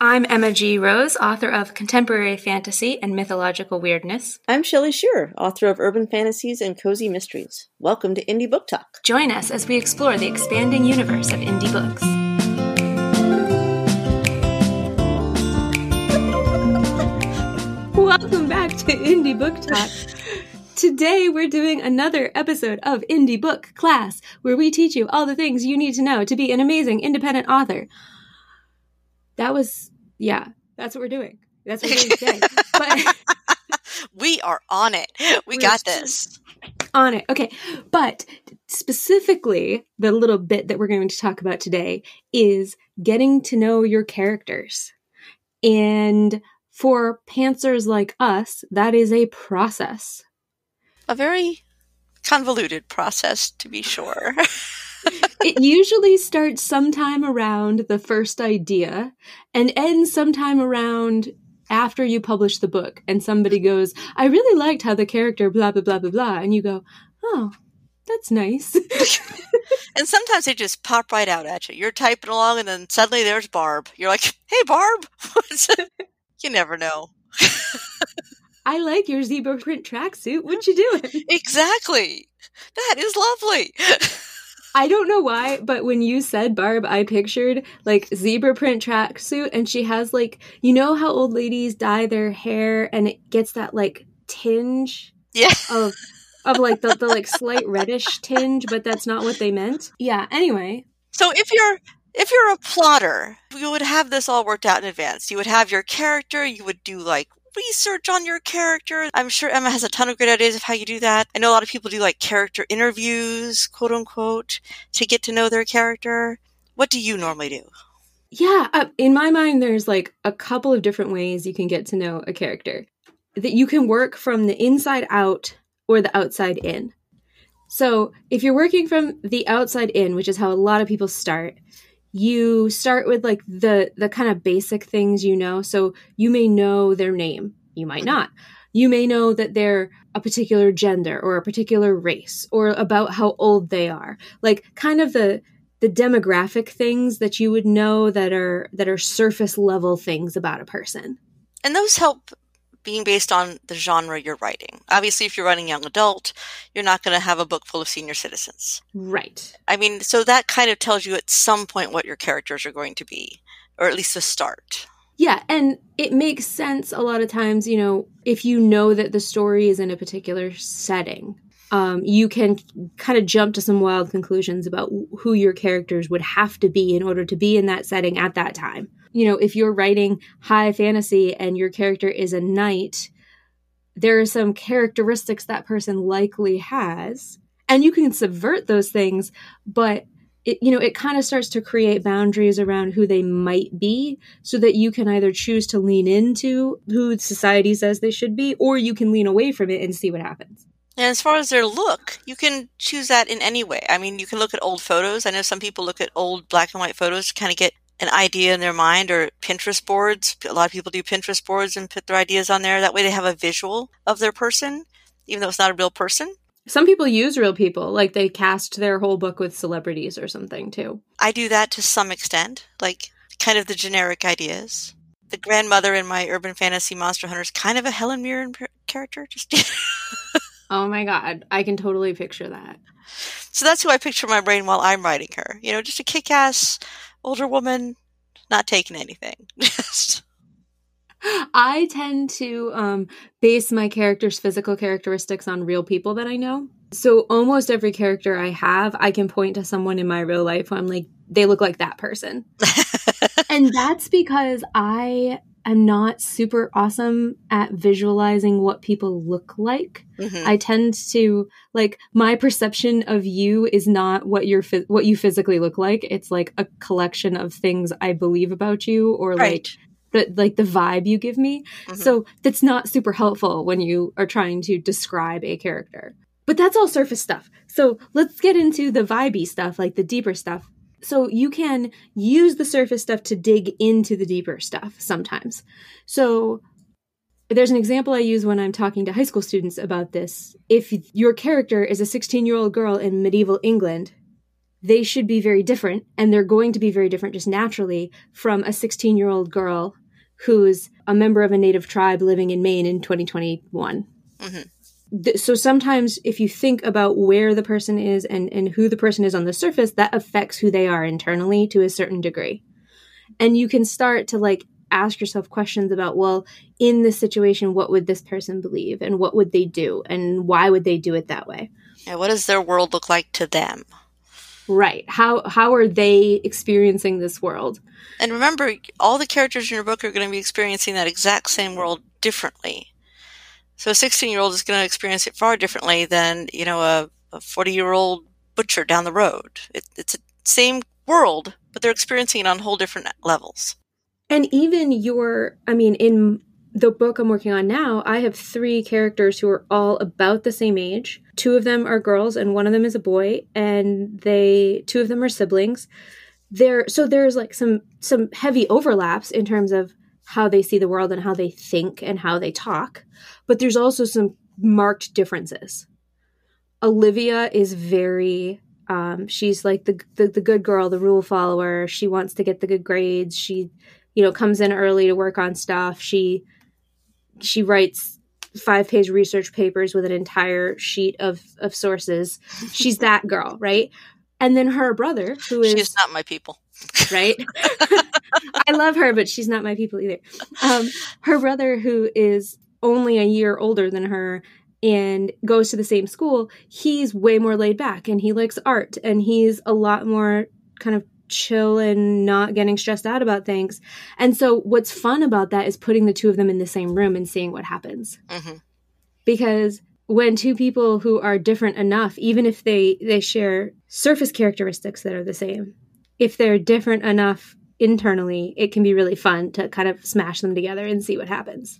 I'm Emma G. Rose, author of Contemporary Fantasy and Mythological Weirdness. I'm Shelley Shearer, author of Urban Fantasies and Cozy Mysteries. Welcome to Indie Book Talk. Join us as we explore the expanding universe of indie books. Welcome back to Indie Book Talk. Today, we're doing another episode of Indie Book Class, where we teach you all the things you need to know to be an amazing independent author that was yeah. That's what we're doing. That's what we're doing today. But we are on it. We got this. on it. Okay. But specifically the little bit that we're going to talk about today is getting to know your characters. And for pantsers like us that is a process. A very convoluted process to be sure it usually starts sometime around the first idea and ends sometime around after you publish the book and somebody goes, I really liked how the character blah blah blah blah blah and you go, Oh, that's nice. and sometimes they just pop right out at you. You're typing along and then suddenly there's Barb. You're like, Hey Barb You never know. I like your zebra print tracksuit. What you doing? Exactly. That is lovely. I don't know why, but when you said Barb, I pictured like zebra print tracksuit, and she has like you know how old ladies dye their hair, and it gets that like tinge, yeah, of of like the, the like slight reddish tinge, but that's not what they meant. Yeah. Anyway, so if you're if you're a plotter, you would have this all worked out in advance. You would have your character, you would do like research on your character. I'm sure Emma has a ton of great ideas of how you do that. I know a lot of people do like character interviews, quote unquote, to get to know their character. What do you normally do? Yeah, uh, in my mind, there's like a couple of different ways you can get to know a character. That you can work from the inside out or the outside in. So if you're working from the outside in, which is how a lot of people start, you start with like the the kind of basic things you know. So you may know their name. You might mm-hmm. not. You may know that they're a particular gender or a particular race or about how old they are. Like kind of the the demographic things that you would know that are that are surface level things about a person. And those help being based on the genre you're writing. Obviously, if you're writing young adult, you're not going to have a book full of senior citizens. Right. I mean, so that kind of tells you at some point what your characters are going to be, or at least the start. Yeah, and it makes sense a lot of times, you know, if you know that the story is in a particular setting. Um, you can kind of jump to some wild conclusions about who your characters would have to be in order to be in that setting at that time you know, if you're writing high fantasy and your character is a knight, there are some characteristics that person likely has. And you can subvert those things, but it, you know, it kind of starts to create boundaries around who they might be so that you can either choose to lean into who society says they should be, or you can lean away from it and see what happens. And as far as their look, you can choose that in any way. I mean, you can look at old photos. I know some people look at old black and white photos to kind of get an idea in their mind or Pinterest boards. A lot of people do Pinterest boards and put their ideas on there. That way they have a visual of their person, even though it's not a real person. Some people use real people, like they cast their whole book with celebrities or something too. I do that to some extent, like kind of the generic ideas. The grandmother in my urban fantasy monster hunter is kind of a Helen Mirren character. Just oh my god, I can totally picture that. So that's who I picture in my brain while I'm writing her. You know, just a kick-ass older woman, not taking anything. I tend to um, base my character's physical characteristics on real people that I know. So almost every character I have, I can point to someone in my real life who I'm like, they look like that person. and that's because I am not super awesome at visualizing what people look like. Mm-hmm. I tend to like my perception of you is not what you're what you physically look like. It's like a collection of things I believe about you or right. like the like the vibe you give me. Mm-hmm. So that's not super helpful when you are trying to describe a character. But that's all surface stuff. So let's get into the vibey stuff, like the deeper stuff. So you can use the surface stuff to dig into the deeper stuff sometimes. So there's an example I use when I'm talking to high school students about this. If your character is a 16 year old girl in medieval England, they should be very different and they're going to be very different just naturally from a 16 year old girl who's a member of a native tribe living in Maine in 2021. Mm-hmm. So sometimes if you think about where the person is and, and who the person is on the surface, that affects who they are internally to a certain degree. And you can start to like ask yourself questions about, well, in this situation, what would this person believe and what would they do and why would they do it that way? Yeah, what does their world look like to them? Right. How how are they experiencing this world? And remember, all the characters in your book are going to be experiencing that exact same world differently. So a 16 year old is going to experience it far differently than, you know, a 40 year old butcher down the road. It, it's the same world, but they're experiencing it on whole different levels. And even your, I mean, in the book I'm working on now, I have three characters who are all about the same age. Two of them are girls and one of them is a boy, and they two of them are siblings. There so there's like some some heavy overlaps in terms of how they see the world and how they think and how they talk, but there's also some marked differences. Olivia is very um, she's like the, the the good girl, the rule follower. She wants to get the good grades. She, you know, comes in early to work on stuff. She she writes five page research papers with an entire sheet of of sources. She's that girl, right? And then her brother, who is she's not my people, right? I love her, but she's not my people either. Um, her brother, who is only a year older than her and goes to the same school, he's way more laid back and he likes art and he's a lot more kind of chill and not getting stressed out about things. And so what's fun about that is putting the two of them in the same room and seeing what happens. Mm-hmm. Because when two people who are different enough, even if they they share surface characteristics that are the same, if they're different enough internally, it can be really fun to kind of smash them together and see what happens.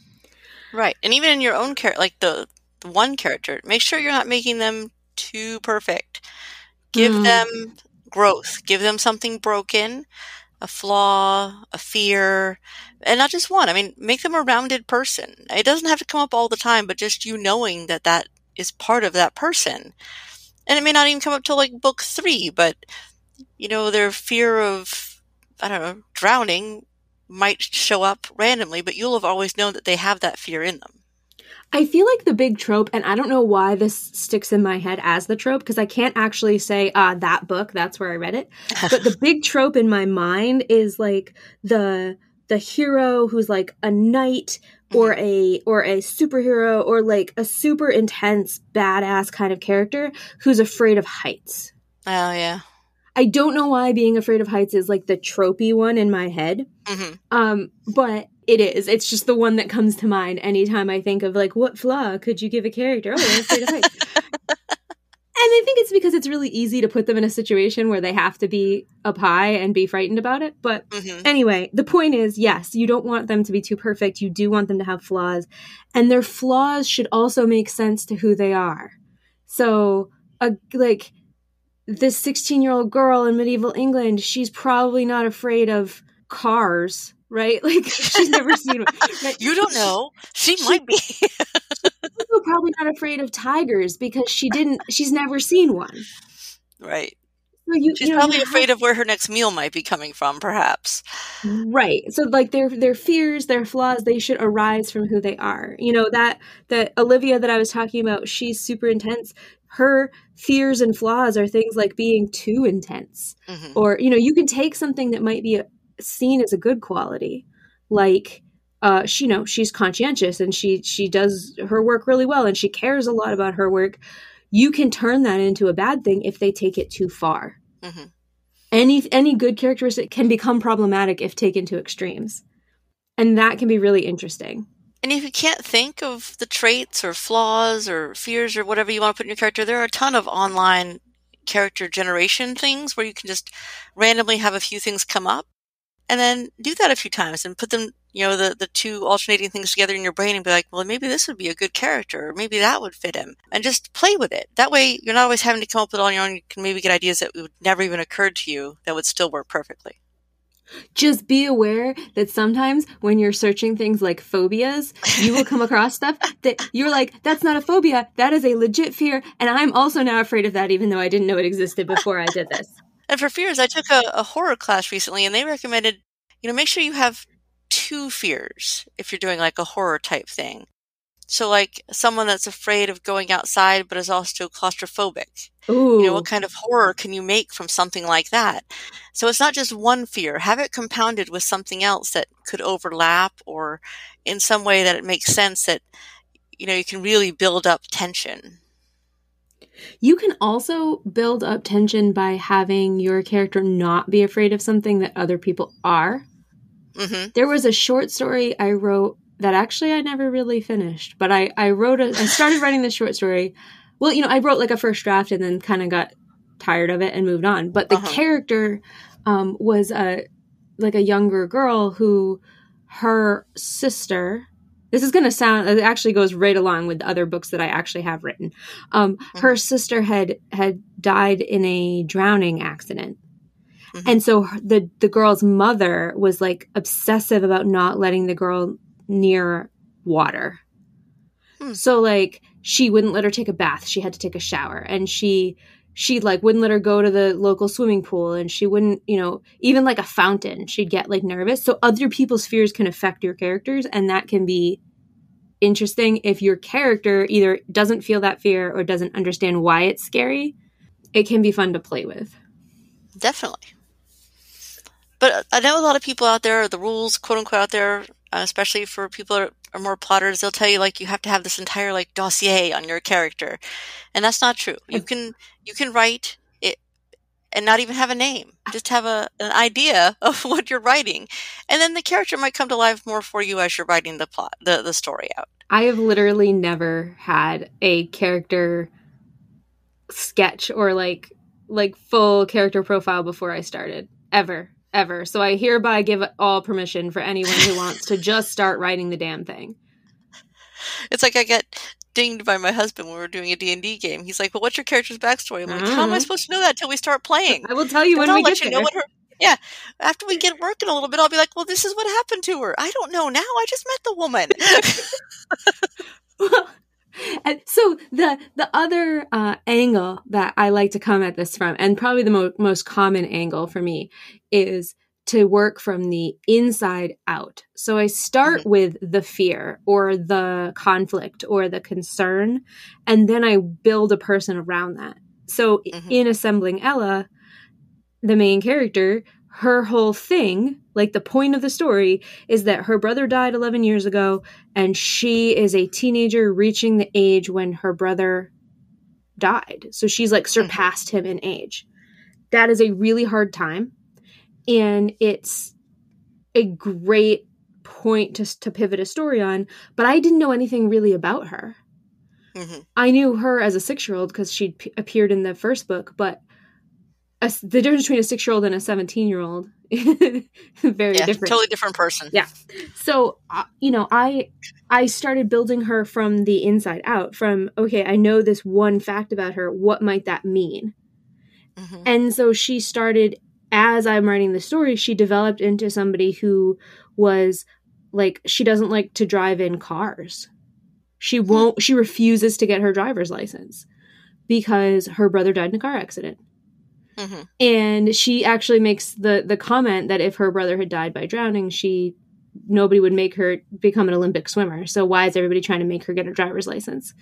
Right. And even in your own character, like the, the one character, make sure you're not making them too perfect. Give mm. them growth. Give them something broken, a flaw, a fear, and not just one. I mean, make them a rounded person. It doesn't have to come up all the time, but just you knowing that that is part of that person. And it may not even come up till like book three, but you know, their fear of, I don't know, drowning might show up randomly, but you'll have always known that they have that fear in them. I feel like the big trope, and I don't know why this sticks in my head as the trope, because I can't actually say, ah, that book, that's where I read it. But the big trope in my mind is like the the hero who's like a knight or mm-hmm. a or a superhero or like a super intense badass kind of character who's afraid of heights. Oh yeah. I don't know why being afraid of heights is like the tropey one in my head. Mm-hmm. Um, but it is. It's just the one that comes to mind anytime I think of like what flaw could you give a character? Oh, they're afraid of heights. and I think it's because it's really easy to put them in a situation where they have to be up high and be frightened about it. But mm-hmm. anyway, the point is yes, you don't want them to be too perfect. You do want them to have flaws. And their flaws should also make sense to who they are. So, a, like, this 16 year old girl in medieval England, she's probably not afraid of cars right? Like she's never seen one. You don't know. She, she might be. she's probably not afraid of tigers because she didn't. She's never seen one. Right. So you, she's you know, probably afraid of where her next meal might be coming from, perhaps. Right. So like their their fears, their flaws, they should arise from who they are. You know that that Olivia that I was talking about, she's super intense. Her fears and flaws are things like being too intense, mm-hmm. or you know, you can take something that might be a, seen as a good quality like uh she you know she's conscientious and she she does her work really well and she cares a lot about her work you can turn that into a bad thing if they take it too far mm-hmm. any any good characteristic can become problematic if taken to extremes and that can be really interesting and if you can't think of the traits or flaws or fears or whatever you want to put in your character there are a ton of online character generation things where you can just randomly have a few things come up and then do that a few times and put them you know the the two alternating things together in your brain and be like well maybe this would be a good character or maybe that would fit him. And just play with it. That way you're not always having to come up with it on your own. You can maybe get ideas that would never even occurred to you that would still work perfectly just be aware that sometimes when you're searching things like phobias, you will come across stuff that you're like, that's not a phobia. That is a legit fear. And I'm also now afraid of that, even though I didn't know it existed before I did this. And for fears, I took a, a horror class recently and they recommended, you know, make sure you have two fears if you're doing like a horror type thing. So like someone that's afraid of going outside but is also claustrophobic. Ooh. You know, what kind of horror can you make from something like that? So it's not just one fear. Have it compounded with something else that could overlap or in some way that it makes sense that you know, you can really build up tension. You can also build up tension by having your character not be afraid of something that other people are. hmm There was a short story I wrote that actually I never really finished, but I, I wrote a, I started writing this short story. Well, you know, I wrote like a first draft and then kind of got tired of it and moved on. But the Uh-huh. character um, was a like a younger girl who her sister. This is going to sound. It actually goes right along with the other books that I actually have written. Um, Her sister had had died in a drowning accident, Mhm. and so the the girl's mother was like obsessive about not letting the girl near water. Hmm. So like she wouldn't let her take a bath. She had to take a shower, and she she like wouldn't let her go to the local swimming pool, and she wouldn't you know even like a fountain. She'd get like nervous. So other people's fears can affect your characters, and that can be interesting if your character either doesn't feel that fear or doesn't understand why it's scary. It can be fun to play with. Definitely. But I know a lot of people out there, the rules, quote unquote, out there, uh, especially for people that are more plotters, they'll tell you like you have to have this entire like dossier on your character, and that's not true. You can you can write it and not even have a name, just have a an idea of what you're writing, and then the character might come to life more for you as you're writing the plot, the the story out. I have literally never had a character sketch or like like full character profile before I started. Ever ever. So I hereby give all permission for anyone who wants to just start writing the damn thing. It's like I get dinged by my husband when we're doing a D&D game. He's like, well, what's your character's backstory? I'm like, how am I Mhm. supposed to know that till we start playing? I will tell you when I'll we let get you there. know what her. Yeah, after we get working a little bit, I'll be like, "Well, this is what happened to her. I don't know now. I just met the woman." and so the the other uh, angle that I like to come at this from, and probably the mo- most common angle for me, is to work from the inside out. So I start with the fear or the conflict or the concern, and then I build a person around that. So Mhm. in assembling Ella, the main character, her whole thing, like the point of the story, is that her brother died 11 years ago and she is a teenager reaching the age when her brother died. So she's like surpassed him in age. That is a really hard time. And it's a great point to, to pivot a story on, but I didn't know anything really about her. hmm I knew her as a six year old because she'd p- appeared in the first book, but a the difference between a six year old and a 17 year old, very Yeah, different. totally different person. Yeah. So, uh, you know, I I started building her from the inside out from okay, I know this one fact about her, what might that mean? hmm And so she started as I'm writing the story, she developed into somebody who was like she doesn't like to drive in cars. She won't she refuses to get her driver's license because her brother died in a car accident hmm and she actually makes the the comment that if her brother had died by drowning she nobody would make her become an olympic swimmer. So why is everybody trying to make her get her driver's license?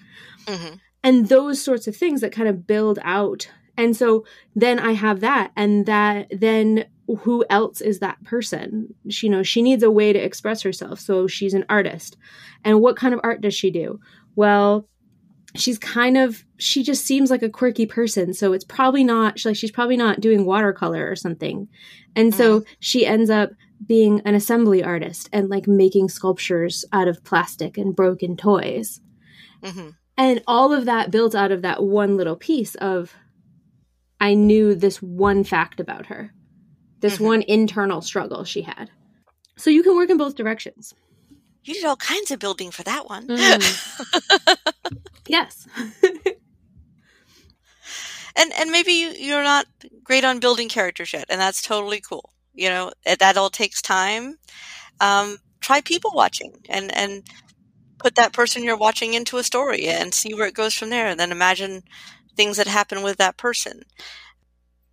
Hmm and those sorts of things that kind of build out. And so then i have that and that then who else is that person? She you know she needs a way to express herself. So she's an artist. And what kind of art does she do? Well she's kind of she just seems like a quirky person so it's probably not like she's probably not doing watercolor or something and so she ends up being an assembly artist and like making sculptures out of plastic and broken toys hmm and all of that built out of that one little piece of I knew this one fact about her, this Mhm. one internal struggle she had. So you can work in both directions. You did all kinds of building for that one. Mm. Yes. and and maybe you, you're not great on building characters yet, and that's totally cool. You know it- that all takes time. Um, try people watching and and put that person you're watching into a story and see where it goes from there, and then imagine things that happen with that person.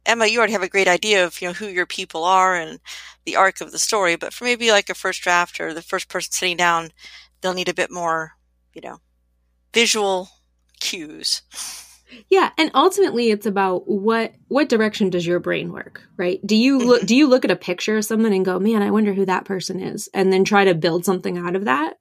Emma, you already have a great idea of you know who your people are and the arc of the story, but for maybe like a first draft or the first person sitting down, they'll need a bit more, you know, visual cues. Yeah, and ultimately it's about what what direction does your brain work, right? Do you look mm-hmm. do you look at a picture of someone and go, "Man, I wonder who that person is," and then try to build something out of that?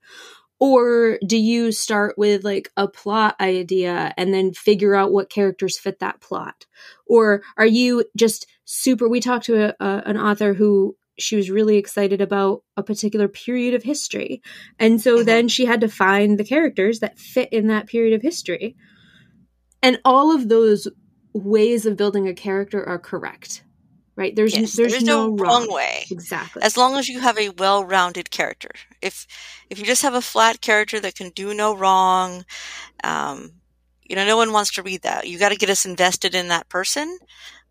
Or do you start with like a plot idea and then figure out what characters fit that plot? Or are you just super we talked to a, a, an author who she was really excited about a particular period of history. And so mm-hmm. then she had to find the characters that fit in that period of history. And all of those ways of building a character are correct. Right? There's yes, there's, there's, no, no wrong way. Exactly. As long as you have a well-rounded character. If if you just have a flat character that can do no wrong, um, you know, no one wants to read that. You got to get us invested in that person.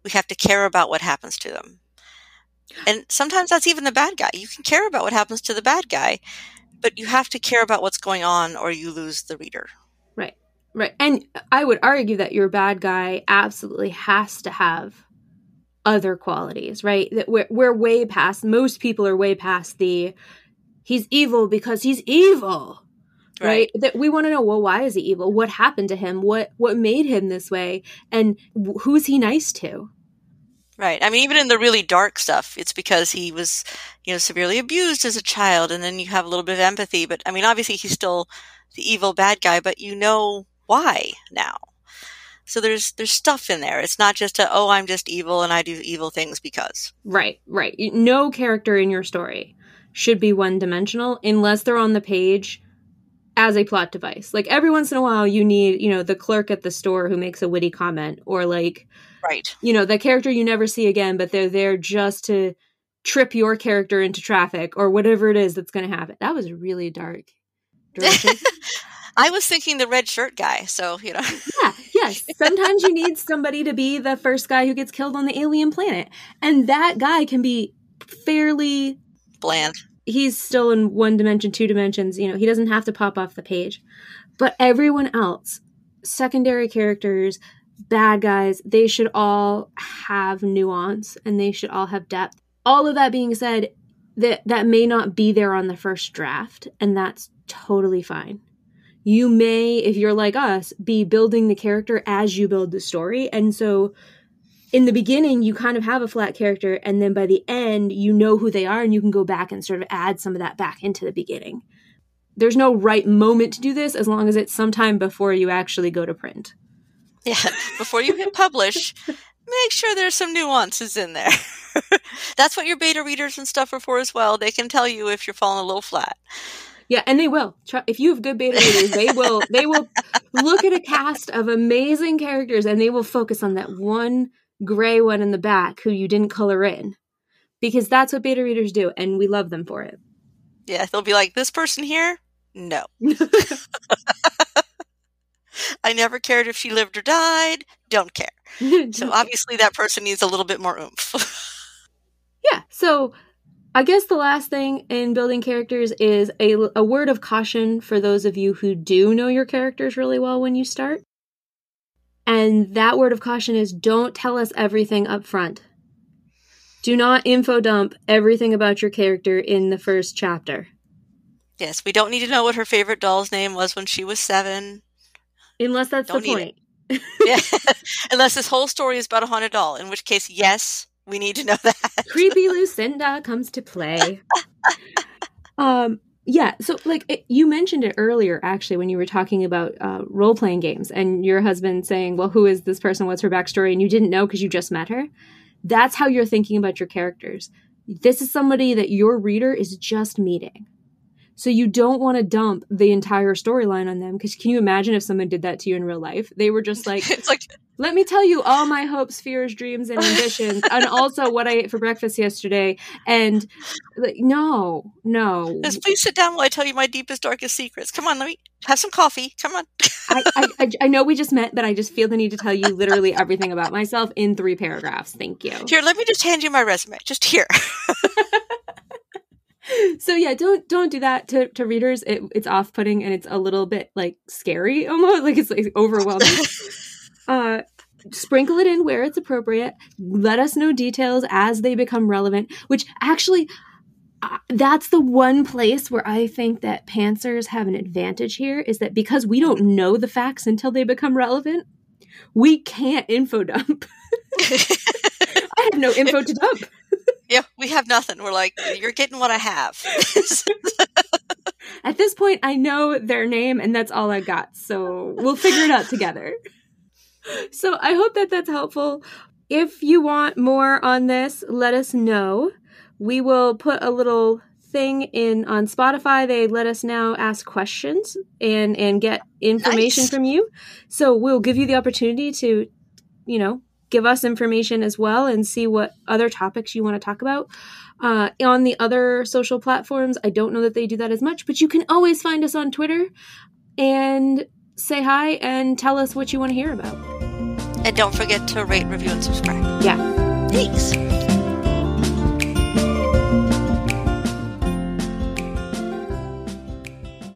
We have to care about what happens to them. And sometimes that's even the bad guy. You can care about what happens to the bad guy, but you have to care about what's going on or you lose the reader. Right. Right. And I would argue that your bad guy absolutely has to have other qualities, right? That we're, we're way past, most people are way past the he's evil because he's evil. Right. right. That we want to know, well, why is he evil? What happened to him? What what made him this way? And who's he nice to? Right. I mean, even in the really dark stuff, it's because he was, you know, severely abused as a child, and then you have a little bit of empathy. But I mean, obviously, he's still the evil bad guy, but you know why now. So there's there's stuff in there. It's not just a oh, I'm just evil and I do evil things because. Right. Right. No character in your story should be one dimensional unless they're on the page as a plot device. Like every once in a while, you need, you know, the clerk at the store who makes a witty comment, or like Right. You know, the character you never see again, but they're there just to trip your character into traffic or whatever it is that's going to happen. That was really dark. I was thinking the red shirt guy, so you know. yeah, yes. Sometimes you need somebody to be the first guy who gets killed on the alien planet, and that guy can be fairly bland. He's still in one dimension, two dimensions. You know, he doesn't have to pop off the page, but everyone else, secondary characters, bad guys, they should all have nuance and they should all have depth. All of that being said, that that may not be there on the first draft and that's totally fine. You may if you're like us be building the character as you build the story and so in the beginning you kind of have a flat character and then by the end you know who they are and you can go back and sort of add some of that back into the beginning. There's no right moment to do this as long as it's sometime before you actually go to print. Yeah, before you hit publish, make sure there's some nuances in there. That's what your beta readers and stuff are for as well. They can tell you if you're falling a little flat. Yeah, and they will. If you have good beta readers, they will they will look at a cast of amazing characters and they will focus on that one gray one in the back who you didn't color in. Because that's what beta readers do and we love them for it. Yeah, they'll be like, This person here? No. I never cared if she lived or died. Don't care. so obviously that person needs a little bit more oomph. yeah. So I guess the last thing in building characters is a, a word of caution for those of you who do know your characters really well when you start. And that word of caution is don't tell us everything up front. Do not info dump everything about your character in the first chapter. Yes, we don't need to know what her favorite doll's name was when she was seven. Unless that's Don't the point. yeah. Unless this whole story is about a haunted doll, in which case, yes, we need to know that. Creepy Lucinda comes to play. um, yeah, so like it, you mentioned it earlier, actually, when you were talking about uh, role playing games, and your husband saying, "Well, who is this person? What's her backstory?" and you didn't know because you just met her. That's how you're thinking about your characters. This is somebody that your reader is just meeting. So you don't want to dump the entire storyline on them because can you imagine if someone did that to you in real life? They were just like, it's like let me tell you all my hopes, fears, dreams, and ambitions, and also what I ate for breakfast yesterday. And like, no, no. Just please sit down while I tell you my deepest, darkest secrets. Come on, let me have some coffee. Come on. I, I, I know we just met, but I just feel the need to tell you literally everything about myself in three paragraphs. Thank you. Here, let me just hand you my resume. Just here. So yeah don't don't do that to, to readers it, it's off-putting and it's a little bit like scary almost like it's like overwhelming uh sprinkle it in where it's appropriate. Let us know details as they become relevant, which actually uh, that's the one place where I think that pantsers have an advantage here is that because we don't know the facts until they become relevant, we can't info dump. I have no info to dump. Yeah, we have nothing. We're like, you're getting what I have. At this point, I know their name and that's all I got. So we'll figure it out together. So I hope that that's helpful. If you want more on this, let us know. We will put a little thing in on Spotify. They let us now ask questions and and get information Nice. from you. So we'll give you the opportunity to, you know, give us information as well and see what other topics you want to talk about. Uh, on the other social platforms, I don't know that they do that as much, but you can always find us on Twitter and say hi and tell us what you want to hear about. and don't forget to rate, review, and subscribe. Yeah. Thanks.